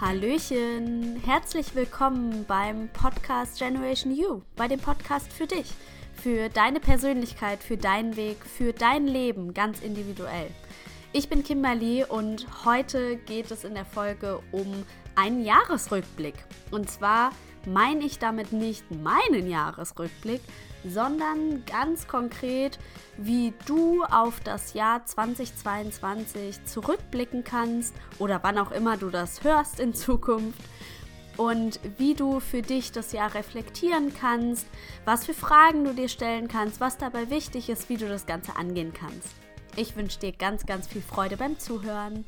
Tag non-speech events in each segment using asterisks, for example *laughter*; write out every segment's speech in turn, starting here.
Hallöchen, herzlich willkommen beim Podcast Generation You, bei dem Podcast für dich, für deine Persönlichkeit, für deinen Weg, für dein Leben ganz individuell. Ich bin Kimberly und heute geht es in der Folge um einen Jahresrückblick. Und zwar meine ich damit nicht meinen Jahresrückblick, sondern ganz konkret, wie du auf das Jahr 2022 zurückblicken kannst oder wann auch immer du das hörst in Zukunft und wie du für dich das Jahr reflektieren kannst, was für Fragen du dir stellen kannst, was dabei wichtig ist, wie du das Ganze angehen kannst. Ich wünsche dir ganz, ganz viel Freude beim Zuhören.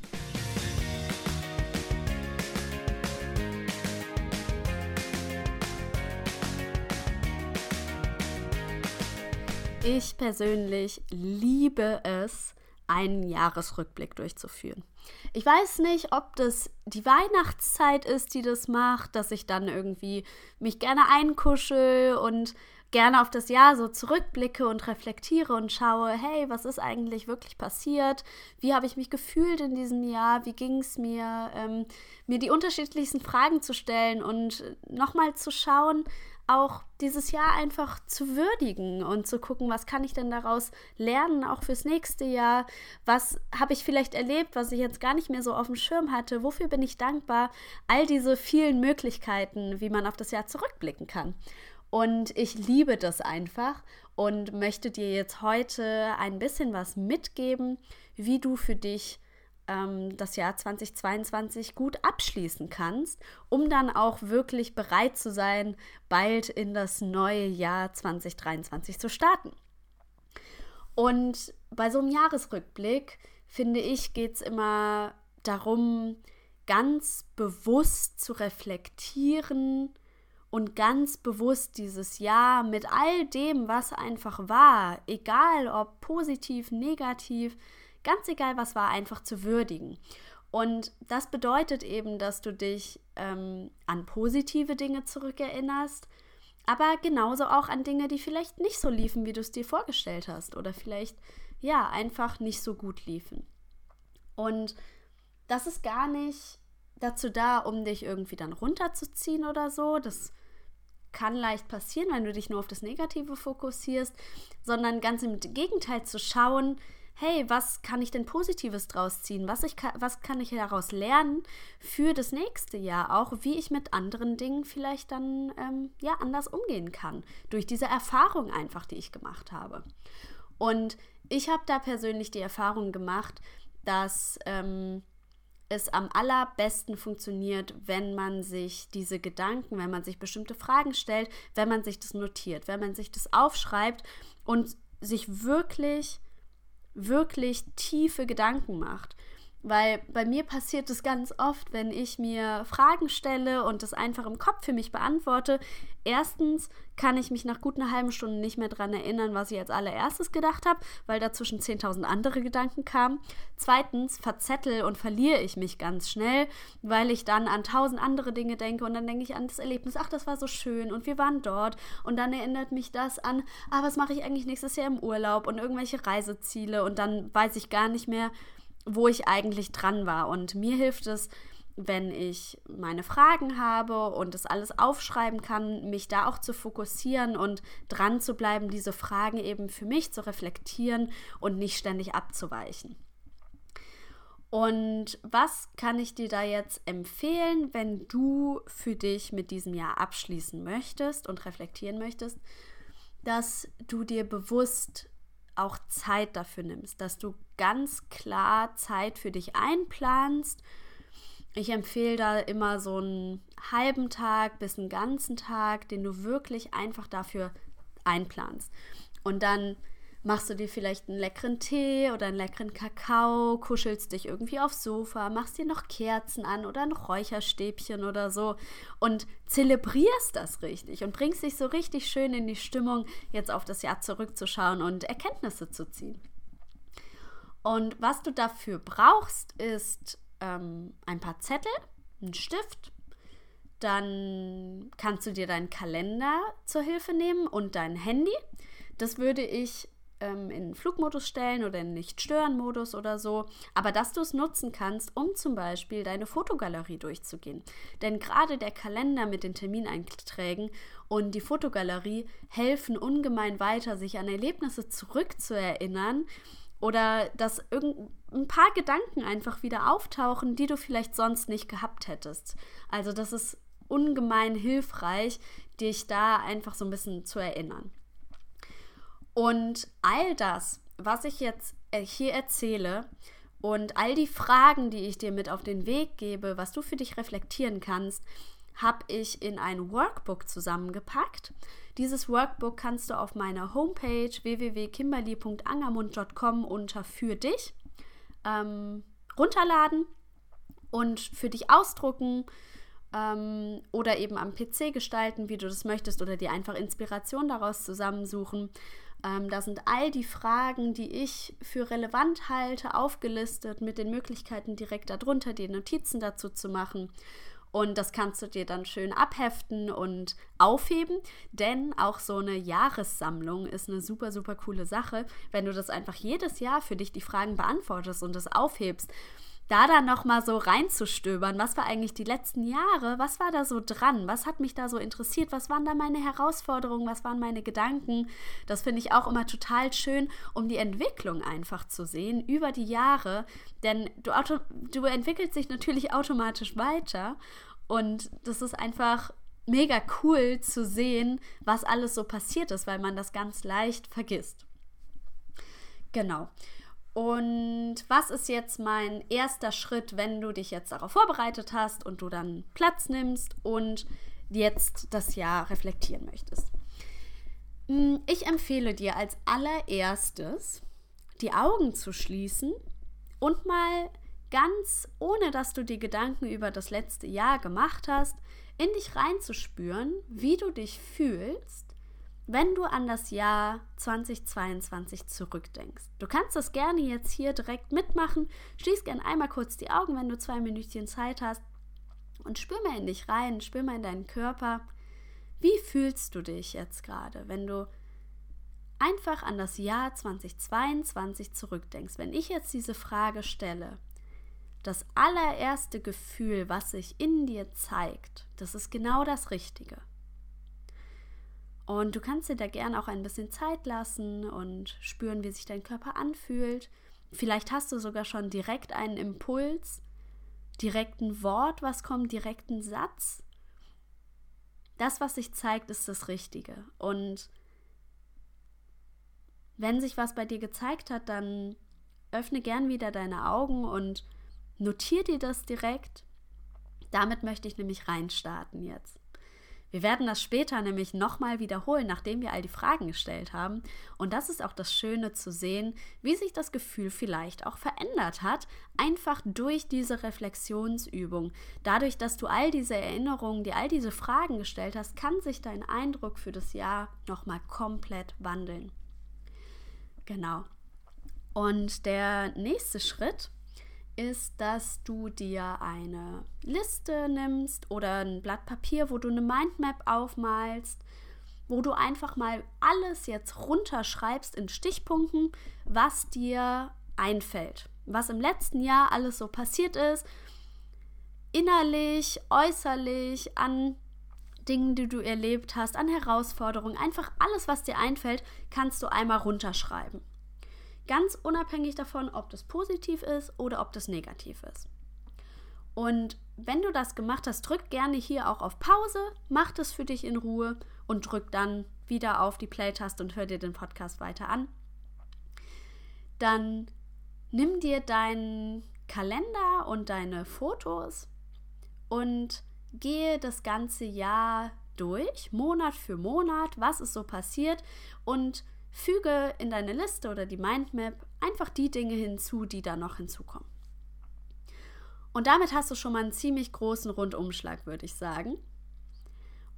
Ich persönlich liebe es, einen Jahresrückblick durchzuführen. Ich weiß nicht, ob das die Weihnachtszeit ist, die das macht, dass ich dann irgendwie mich gerne einkuschel und gerne auf das Jahr so zurückblicke und reflektiere und schaue, hey, was ist eigentlich wirklich passiert? Wie habe ich mich gefühlt in diesem Jahr? Wie ging es mir? Ähm, mir die unterschiedlichsten Fragen zu stellen und nochmal zu schauen, auch dieses Jahr einfach zu würdigen und zu gucken, was kann ich denn daraus lernen, auch fürs nächste Jahr? Was habe ich vielleicht erlebt, was ich jetzt gar nicht mehr so auf dem Schirm hatte? Wofür bin ich dankbar? All diese vielen Möglichkeiten, wie man auf das Jahr zurückblicken kann. Und ich liebe das einfach und möchte dir jetzt heute ein bisschen was mitgeben, wie du für dich ähm, das Jahr 2022 gut abschließen kannst, um dann auch wirklich bereit zu sein, bald in das neue Jahr 2023 zu starten. Und bei so einem Jahresrückblick, finde ich, geht es immer darum, ganz bewusst zu reflektieren und ganz bewusst dieses Jahr mit all dem, was einfach war, egal ob positiv, negativ, ganz egal was war, einfach zu würdigen. Und das bedeutet eben, dass du dich ähm, an positive Dinge zurückerinnerst, aber genauso auch an Dinge, die vielleicht nicht so liefen, wie du es dir vorgestellt hast oder vielleicht ja einfach nicht so gut liefen. Und das ist gar nicht dazu da, um dich irgendwie dann runterzuziehen oder so. Das kann leicht passieren, wenn du dich nur auf das Negative fokussierst, sondern ganz im Gegenteil zu schauen, hey, was kann ich denn Positives draus ziehen? Was, ich, was kann ich daraus lernen für das nächste Jahr? Auch wie ich mit anderen Dingen vielleicht dann ähm, ja anders umgehen kann. Durch diese Erfahrung einfach, die ich gemacht habe. Und ich habe da persönlich die Erfahrung gemacht, dass ähm, es am allerbesten funktioniert, wenn man sich diese Gedanken, wenn man sich bestimmte Fragen stellt, wenn man sich das notiert, wenn man sich das aufschreibt und sich wirklich wirklich tiefe Gedanken macht. Weil bei mir passiert es ganz oft, wenn ich mir Fragen stelle und das einfach im Kopf für mich beantworte. Erstens kann ich mich nach gut einer halben Stunde nicht mehr daran erinnern, was ich als allererstes gedacht habe, weil dazwischen 10.000 andere Gedanken kamen. Zweitens verzettel und verliere ich mich ganz schnell, weil ich dann an tausend andere Dinge denke und dann denke ich an das Erlebnis, ach, das war so schön und wir waren dort und dann erinnert mich das an, ah, was mache ich eigentlich nächstes Jahr im Urlaub und irgendwelche Reiseziele und dann weiß ich gar nicht mehr, wo ich eigentlich dran war. Und mir hilft es, wenn ich meine Fragen habe und das alles aufschreiben kann, mich da auch zu fokussieren und dran zu bleiben, diese Fragen eben für mich zu reflektieren und nicht ständig abzuweichen. Und was kann ich dir da jetzt empfehlen, wenn du für dich mit diesem Jahr abschließen möchtest und reflektieren möchtest, dass du dir bewusst auch Zeit dafür nimmst, dass du ganz klar Zeit für dich einplanst. Ich empfehle da immer so einen halben Tag bis einen ganzen Tag, den du wirklich einfach dafür einplanst. Und dann machst du dir vielleicht einen leckeren Tee oder einen leckeren Kakao, kuschelst dich irgendwie aufs Sofa, machst dir noch Kerzen an oder ein Räucherstäbchen oder so und zelebrierst das richtig und bringst dich so richtig schön in die Stimmung, jetzt auf das Jahr zurückzuschauen und Erkenntnisse zu ziehen. Und was du dafür brauchst, ist ähm, ein paar Zettel, ein Stift, dann kannst du dir deinen Kalender zur Hilfe nehmen und dein Handy. Das würde ich ähm, in Flugmodus stellen oder in Nicht-Stören-Modus oder so, aber dass du es nutzen kannst, um zum Beispiel deine Fotogalerie durchzugehen. Denn gerade der Kalender mit den Termineinträgen und die Fotogalerie helfen ungemein weiter, sich an Erlebnisse zurückzuerinnern oder dass ein paar Gedanken einfach wieder auftauchen, die du vielleicht sonst nicht gehabt hättest. Also das ist ungemein hilfreich, dich da einfach so ein bisschen zu erinnern. Und all das, was ich jetzt äh, hier erzähle und all die Fragen, die ich dir mit auf den Weg gebe, was du für dich reflektieren kannst, habe ich in ein Workbook zusammengepackt. Dieses Workbook kannst du auf meiner Homepage www.kimberly.angermund.com unter Für dich ähm, runterladen und für dich ausdrucken ähm, oder eben am PC gestalten, wie du das möchtest, oder dir einfach Inspiration daraus zusammensuchen. Ähm, da sind all die Fragen, die ich für relevant halte, aufgelistet mit den Möglichkeiten direkt darunter, die Notizen dazu zu machen. Und das kannst du dir dann schön abheften und aufheben, denn auch so eine Jahressammlung ist eine super, super coole Sache, wenn du das einfach jedes Jahr für dich die Fragen beantwortest und das aufhebst da dann nochmal so reinzustöbern, was war eigentlich die letzten Jahre, was war da so dran, was hat mich da so interessiert, was waren da meine Herausforderungen, was waren meine Gedanken, das finde ich auch immer total schön, um die Entwicklung einfach zu sehen über die Jahre, denn du, auto, du entwickelst dich natürlich automatisch weiter. Und das ist einfach mega cool zu sehen, was alles so passiert ist, weil man das ganz leicht vergisst. Genau. Und was ist jetzt mein erster Schritt, wenn du dich jetzt darauf vorbereitet hast und du dann Platz nimmst und jetzt das Jahr reflektieren möchtest? Hm, ich empfehle dir als allererstes, die Augen zu schließen und mal ganz ohne dass du dir Gedanken über das letzte Jahr gemacht hast, in dich reinzuspüren, wie du dich fühlst, wenn du an das Jahr 2022 zurückdenkst. Du kannst das gerne jetzt hier direkt mitmachen. Schließ gerne einmal kurz die Augen, wenn du zwei Minütchen Zeit hast. Und spür mal in dich rein, spür mal in deinen Körper. Wie fühlst du dich jetzt gerade, wenn du einfach an das Jahr 2022 zurückdenkst? Wenn ich jetzt diese Frage stelle, das allererste Gefühl, was sich in dir zeigt, das ist genau das Richtige. Und du kannst dir da gern auch ein bisschen Zeit lassen und spüren, wie sich dein Körper anfühlt. Vielleicht hast du sogar schon direkt einen Impuls, direkt ein Wort, was kommt, direkt einen Satz. Das, was sich zeigt, ist das Richtige. Und wenn sich was bei dir gezeigt hat, dann öffne gern wieder deine Augen und notiere dir das direkt. Damit möchte ich nämlich reinstarten jetzt. Wir werden das später nämlich nochmal wiederholen, nachdem wir all die Fragen gestellt haben. Und das ist auch das Schöne zu sehen, wie sich das Gefühl vielleicht auch verändert hat, einfach durch diese Reflexionsübung. Dadurch, dass du all diese Erinnerungen, die all diese Fragen gestellt hast, kann sich dein Eindruck für das Jahr nochmal komplett wandeln. Genau. Und der nächste Schritt ist, dass du dir eine Liste nimmst oder ein Blatt Papier, wo du eine Mindmap aufmalst, wo du einfach mal alles jetzt runterschreibst in Stichpunkten, was dir einfällt, was im letzten Jahr alles so passiert ist, innerlich, äußerlich, an Dingen, die du erlebt hast, an Herausforderungen, einfach alles, was dir einfällt, kannst du einmal runterschreiben. Ganz unabhängig davon, ob das positiv ist oder ob das negativ ist. Und wenn du das gemacht hast, drück gerne hier auch auf Pause, mach das für dich in Ruhe und drück dann wieder auf die Play-Taste und hör dir den Podcast weiter an. Dann nimm dir deinen Kalender und deine Fotos und gehe das ganze Jahr durch, Monat für Monat, was ist so passiert und Füge in deine Liste oder die Mindmap einfach die Dinge hinzu, die da noch hinzukommen. Und damit hast du schon mal einen ziemlich großen Rundumschlag, würde ich sagen.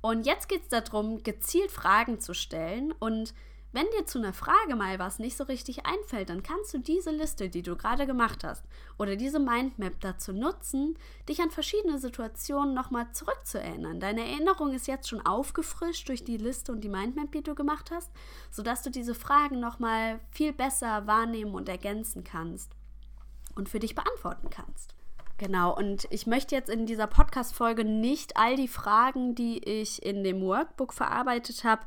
Und jetzt geht es darum, gezielt Fragen zu stellen. Und wenn dir zu einer Frage mal was nicht so richtig einfällt, dann kannst du diese Liste, die du gerade gemacht hast, oder diese Mindmap dazu nutzen, dich an verschiedene Situationen nochmal zurückzuerinnern. Deine Erinnerung ist jetzt schon aufgefrischt durch die Liste und die Mindmap, die du gemacht hast, sodass du diese Fragen nochmal viel besser wahrnehmen und ergänzen kannst und für dich beantworten kannst. Genau, und ich möchte jetzt in dieser Podcast-Folge nicht all die Fragen, die ich in dem Workbook verarbeitet habe,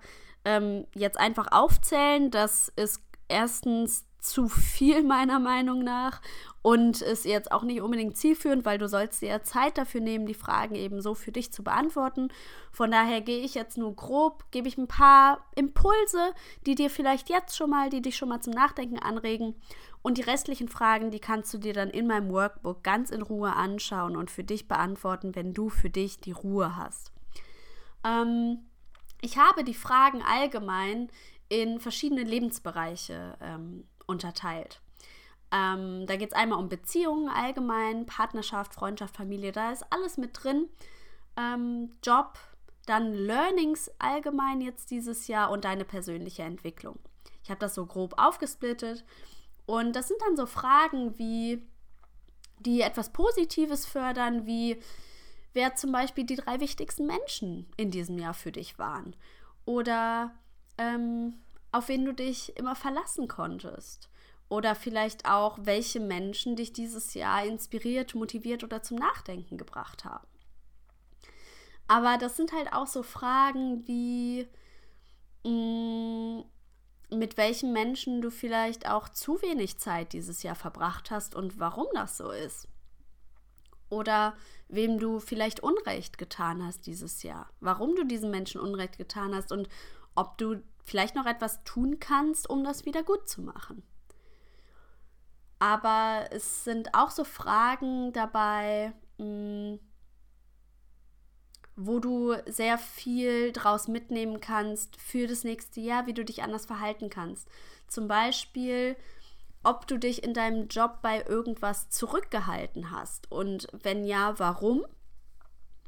ähm, jetzt einfach aufzählen. Das ist erstens zu viel meiner Meinung nach und ist jetzt auch nicht unbedingt zielführend, weil du sollst dir ja Zeit dafür nehmen, die Fragen eben so für dich zu beantworten. Von daher gehe ich jetzt nur grob, gebe ich ein paar Impulse, die dir vielleicht jetzt schon mal, die dich schon mal zum Nachdenken anregen und die restlichen Fragen, die kannst du dir dann in meinem Workbook ganz in Ruhe anschauen und für dich beantworten, wenn du für dich die Ruhe hast. Ähm, ich habe die Fragen allgemein in verschiedene Lebensbereiche ähm, unterteilt. Ähm, da geht es einmal um Beziehungen allgemein, Partnerschaft, Freundschaft, Familie, da ist alles mit drin. Ähm, Job, dann Learnings allgemein jetzt dieses Jahr und deine persönliche Entwicklung. Ich habe das so grob aufgesplittet und das sind dann so Fragen wie, die etwas Positives fördern, wie wer zum Beispiel die drei wichtigsten Menschen in diesem Jahr für dich waren. Oder ähm, auf wen du dich immer verlassen konntest. Oder vielleicht auch, welche Menschen dich dieses Jahr inspiriert, motiviert oder zum Nachdenken gebracht haben. Aber das sind halt auch so Fragen wie, mh, mm, mit welchen Menschen du vielleicht auch zu wenig Zeit dieses Jahr verbracht hast und warum das so ist oder wem du vielleicht Unrecht getan hast dieses Jahr, warum du diesen Menschen Unrecht getan hast und ob du vielleicht noch etwas tun kannst, um das wieder gut zu machen. Aber es sind auch so Fragen dabei, mh, hm, wo du sehr viel draus mitnehmen kannst für das nächste Jahr, wie du dich anders verhalten kannst. Zum Beispiel, ob du dich in deinem Job bei irgendwas zurückgehalten hast? Und wenn ja, warum,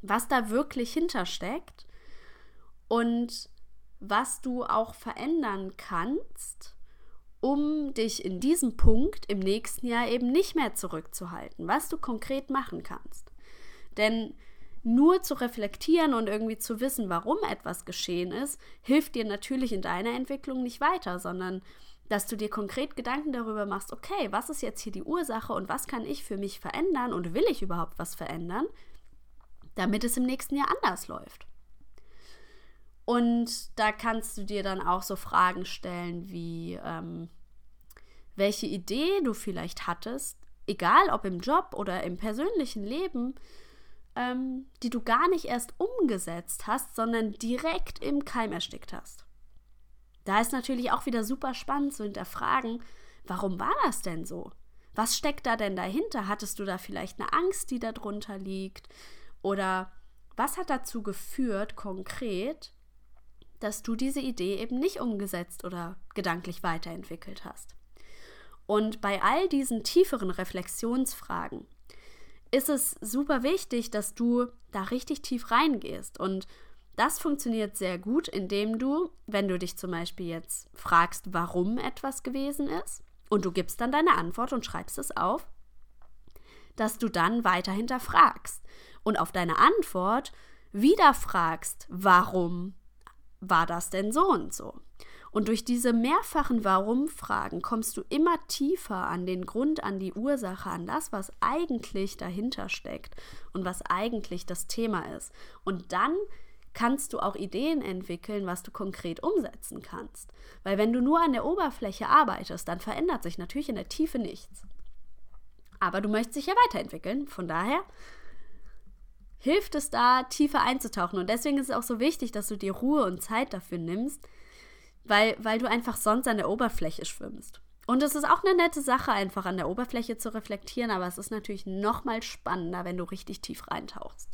was da wirklich hintersteckt? Und was du auch verändern kannst, um dich in diesem Punkt im nächsten Jahr eben nicht mehr zurückzuhalten, was du konkret machen kannst. Denn nur zu reflektieren und irgendwie zu wissen, warum etwas geschehen ist, hilft dir natürlich in deiner Entwicklung nicht weiter, sondern dass du dir konkret Gedanken darüber machst, okay, was ist jetzt hier die Ursache und was kann ich für mich verändern und will ich überhaupt was verändern, damit es im nächsten Jahr anders läuft. Und da kannst du dir dann auch so Fragen stellen wie, ähm, welche Idee du vielleicht hattest, egal ob im Job oder im persönlichen Leben, ähm, die du gar nicht erst umgesetzt hast, sondern direkt im Keim erstickt hast. Da ist natürlich auch wieder super spannend zu hinterfragen, warum war das denn so? Was steckt da denn dahinter? Hattest du da vielleicht eine Angst, die darunter liegt? Oder was hat dazu geführt, konkret, dass du diese Idee eben nicht umgesetzt oder gedanklich weiterentwickelt hast? Und bei all diesen tieferen Reflexionsfragen ist es super wichtig, dass du da richtig tief reingehst und das funktioniert sehr gut, indem du, wenn du dich zum Beispiel jetzt fragst, warum etwas gewesen ist, und du gibst dann deine Antwort und schreibst es auf, dass du dann weiter hinterfragst und auf deine Antwort wieder fragst, warum war das denn so und so? Und durch diese mehrfachen Warum-Fragen kommst du immer tiefer an den Grund, an die Ursache, an das, was eigentlich dahinter steckt und was eigentlich das Thema ist. Und dann kannst du auch Ideen entwickeln, was du konkret umsetzen kannst. Weil wenn du nur an der Oberfläche arbeitest, dann verändert sich natürlich in der Tiefe nichts. Aber du möchtest dich ja weiterentwickeln, von daher hilft es da, tiefer einzutauchen. Und deswegen ist es auch so wichtig, dass du dir Ruhe und Zeit dafür nimmst, weil, weil du einfach sonst an der Oberfläche schwimmst. Und es ist auch eine nette Sache, einfach an der Oberfläche zu reflektieren, aber es ist natürlich noch mal spannender, wenn du richtig tief reintauchst.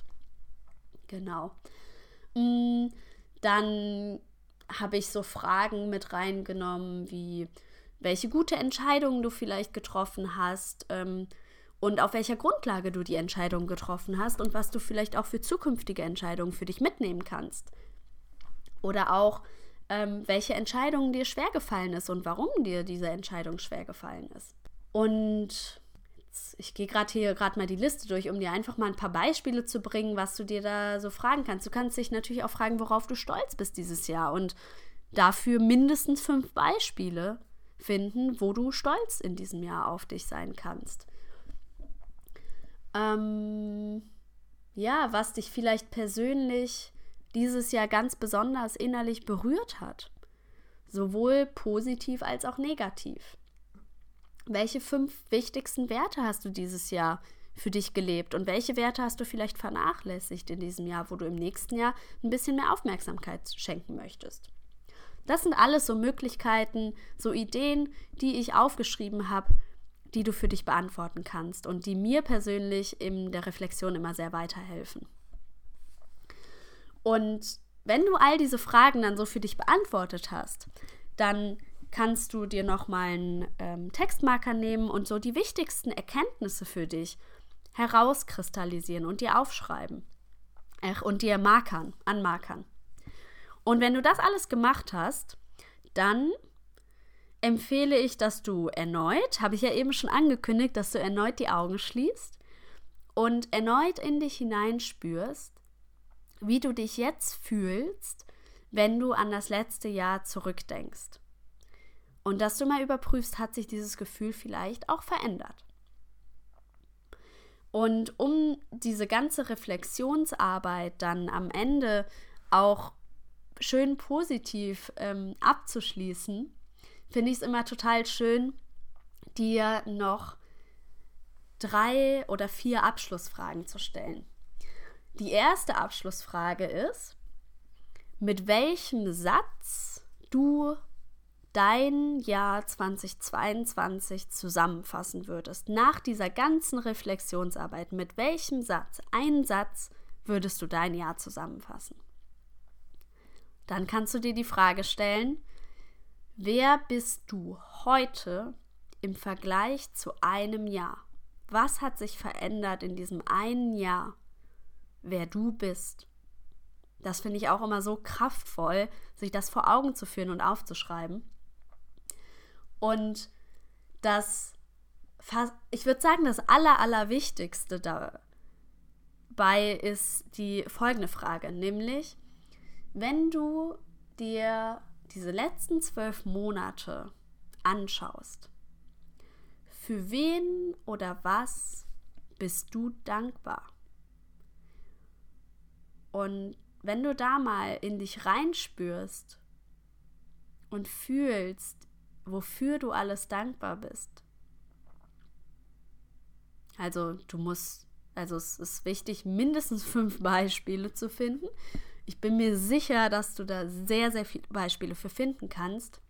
Genau. Mm, dann habe ich so Fragen mit reingenommen, wie welche gute Entscheidungen du vielleicht getroffen hast ähm, und auf welcher Grundlage du die Entscheidung getroffen hast und was du vielleicht auch für zukünftige Entscheidungen für dich mitnehmen kannst. Oder auch, ähm, welche Entscheidung dir schwer gefallen ist und warum dir diese Entscheidung schwer gefallen ist. Und ich gehe gerade hier gerade mal die Liste durch, um dir einfach mal ein paar Beispiele zu bringen, was du dir da so fragen kannst. Du kannst dich natürlich auch fragen, worauf du stolz bist dieses Jahr und dafür mindestens fünf Beispiele finden, wo du stolz in diesem Jahr auf dich sein kannst. Ähm, ja, was dich vielleicht persönlich dieses Jahr ganz besonders innerlich berührt hat. Sowohl positiv als auch negativ. Welche fünf wichtigsten Werte hast du dieses Jahr für dich gelebt und welche Werte hast du vielleicht vernachlässigt in diesem Jahr, wo du im nächsten Jahr ein bisschen mehr Aufmerksamkeit schenken möchtest? Das sind alles so Möglichkeiten, so Ideen, die ich aufgeschrieben habe, die du für dich beantworten kannst und die mir persönlich in der Reflexion immer sehr weiterhelfen. Und wenn du all diese Fragen dann so für dich beantwortet hast, dann kannst du dir nochmal einen ähm, Textmarker nehmen und so die wichtigsten Erkenntnisse für dich herauskristallisieren und dir aufschreiben. Ach, und dir markern, anmarkern. Und wenn du das alles gemacht hast, dann empfehle ich, dass du erneut, habe ich ja eben schon angekündigt, dass du erneut die Augen schließt und erneut in dich hineinspürst, wie du dich jetzt fühlst, wenn du an das letzte Jahr zurückdenkst. Und dass du mal überprüfst, hat sich dieses Gefühl vielleicht auch verändert. Und um diese ganze Reflexionsarbeit dann am Ende auch schön positiv ähm, abzuschließen, finde ich es immer total schön, dir noch drei oder vier Abschlussfragen zu stellen. Die erste Abschlussfrage ist, mit welchem Satz du dein Jahr 2022 zusammenfassen würdest. Nach dieser ganzen Reflexionsarbeit, mit welchem Satz, einen Satz, würdest du dein Jahr zusammenfassen? Dann kannst du dir die Frage stellen, wer bist du heute im Vergleich zu einem Jahr? Was hat sich verändert in diesem einen Jahr? wer du bist. Das finde ich auch immer so kraftvoll, sich das vor Augen zu führen und aufzuschreiben. Und das, ich würde sagen, das Aller, Allerwichtigste dabei ist die folgende Frage, nämlich, wenn du dir diese letzten zwölf Monate anschaust, für wen oder was bist du dankbar? Und wenn du da mal in dich reinspürst und fühlst, wofür du alles dankbar bist. Also du musst, also es ist wichtig, mindestens fünf Beispiele zu finden. Ich bin mir sicher, dass du da sehr, sehr viele Beispiele für finden kannst.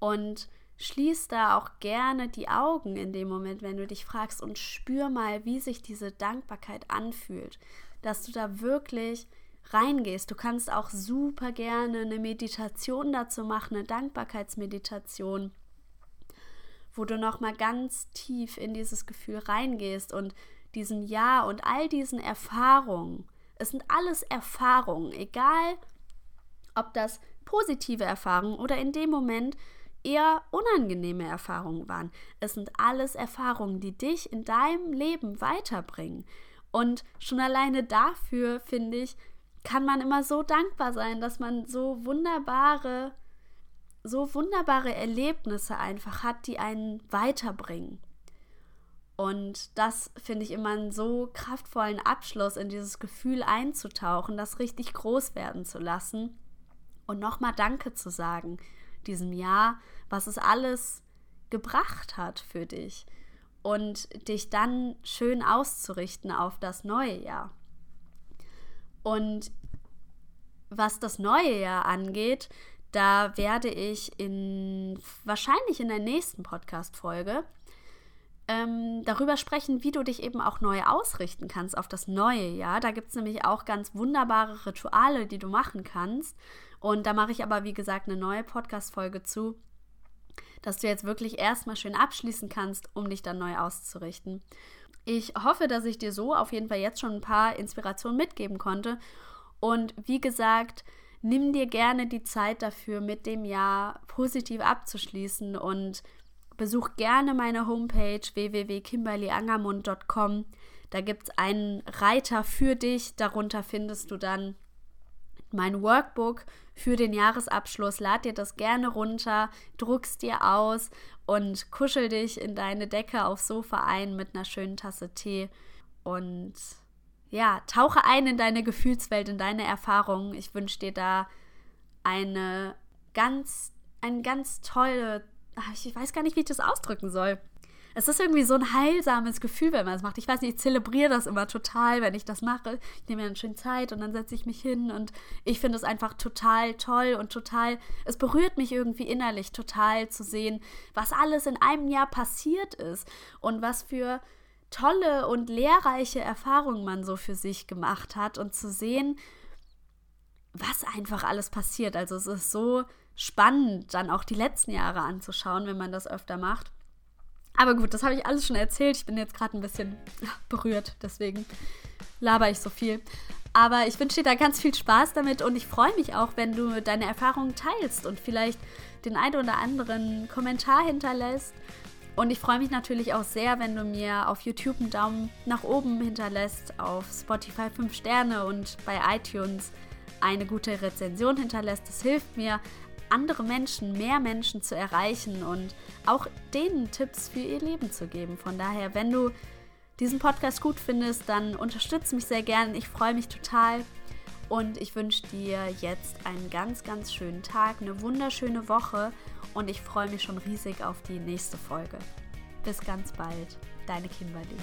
Und schließ da auch gerne die Augen in dem Moment, wenn du dich fragst und spür mal, wie sich diese Dankbarkeit anfühlt dass du da wirklich reingehst. Du kannst auch super gerne eine Meditation dazu machen, eine Dankbarkeitsmeditation, wo du noch mal ganz tief in dieses Gefühl reingehst und diesem Ja und all diesen Erfahrungen. Es sind alles Erfahrungen, egal ob das positive Erfahrungen oder in dem Moment eher unangenehme Erfahrungen waren. Es sind alles Erfahrungen, die dich in deinem Leben weiterbringen. Und schon alleine dafür, finde ich, kann man immer so dankbar sein, dass man so wunderbare, so wunderbare Erlebnisse einfach hat, die einen weiterbringen. Und das finde ich immer einen so kraftvollen Abschluss in dieses Gefühl einzutauchen, das richtig groß werden zu lassen und nochmal Danke zu sagen diesem Jahr, was es alles gebracht hat für dich und dich dann schön auszurichten auf das neue Jahr. Und was das neue Jahr angeht, da werde ich in wahrscheinlich in der nächsten Podcast-Folge ähm, darüber sprechen, wie du dich eben auch neu ausrichten kannst auf das neue Jahr. Da gibt es nämlich auch ganz wunderbare Rituale, die du machen kannst. Und da mache ich aber, wie gesagt, eine neue Podcast-Folge zu dass du jetzt wirklich erstmal schön abschließen kannst, um dich dann neu auszurichten. Ich hoffe, dass ich dir so auf jeden Fall jetzt schon ein paar Inspirationen mitgeben konnte. Und wie gesagt, nimm dir gerne die Zeit dafür, mit dem Jahr positiv abzuschließen und besuch gerne meine Homepage www.kimberlyangermund.com. Da gibt es einen Reiter für dich. Darunter findest du dann mein Workbook für den Jahresabschluss. Lad dir das gerne runter, druckst dir aus und kuschel dich in deine Decke aufs Sofa ein mit einer schönen Tasse Tee und ja, tauche ein in deine Gefühlswelt, in deine Erfahrungen. Ich wünsche dir da eine ganz, eine ganz tolle, ich weiß gar nicht, wie ich das ausdrücken soll. Es ist irgendwie so ein heilsames Gefühl, wenn man es macht. Ich weiß nicht, ich zelebriere das immer total, wenn ich das mache. Ich nehme mir eine schöne Zeit und dann setze ich mich hin und ich finde es einfach total toll und total, es berührt mich irgendwie innerlich total zu sehen, was alles in einem Jahr passiert ist und was für tolle und lehrreiche Erfahrungen man so für sich gemacht hat und zu sehen, was einfach alles passiert. Also es ist so spannend, dann auch die letzten Jahre anzuschauen, wenn man das öfter macht. Aber gut, das habe ich alles schon erzählt. Ich bin jetzt gerade ein bisschen *laughs* berührt, deswegen laber ich so viel. Aber ich wünsche dir da ganz viel Spaß damit und ich freue mich auch, wenn du deine Erfahrungen teilst und vielleicht den einen oder anderen Kommentar hinterlässt. Und ich freue mich natürlich auch sehr, wenn du mir auf YouTube einen Daumen nach oben hinterlässt, auf Spotify 5 Sterne und bei iTunes eine gute Rezension hinterlässt. Das hilft mir, andere Menschen, mehr Menschen zu erreichen und auch denen Tipps für ihr Leben zu geben. Von daher, wenn du diesen Podcast gut findest, dann unterstütze mich sehr gern. Ich freue mich total. Und ich wünsche dir jetzt einen ganz, ganz schönen Tag, eine wunderschöne Woche und ich freue mich schon riesig auf die nächste Folge. Bis ganz bald, deine Kimberly.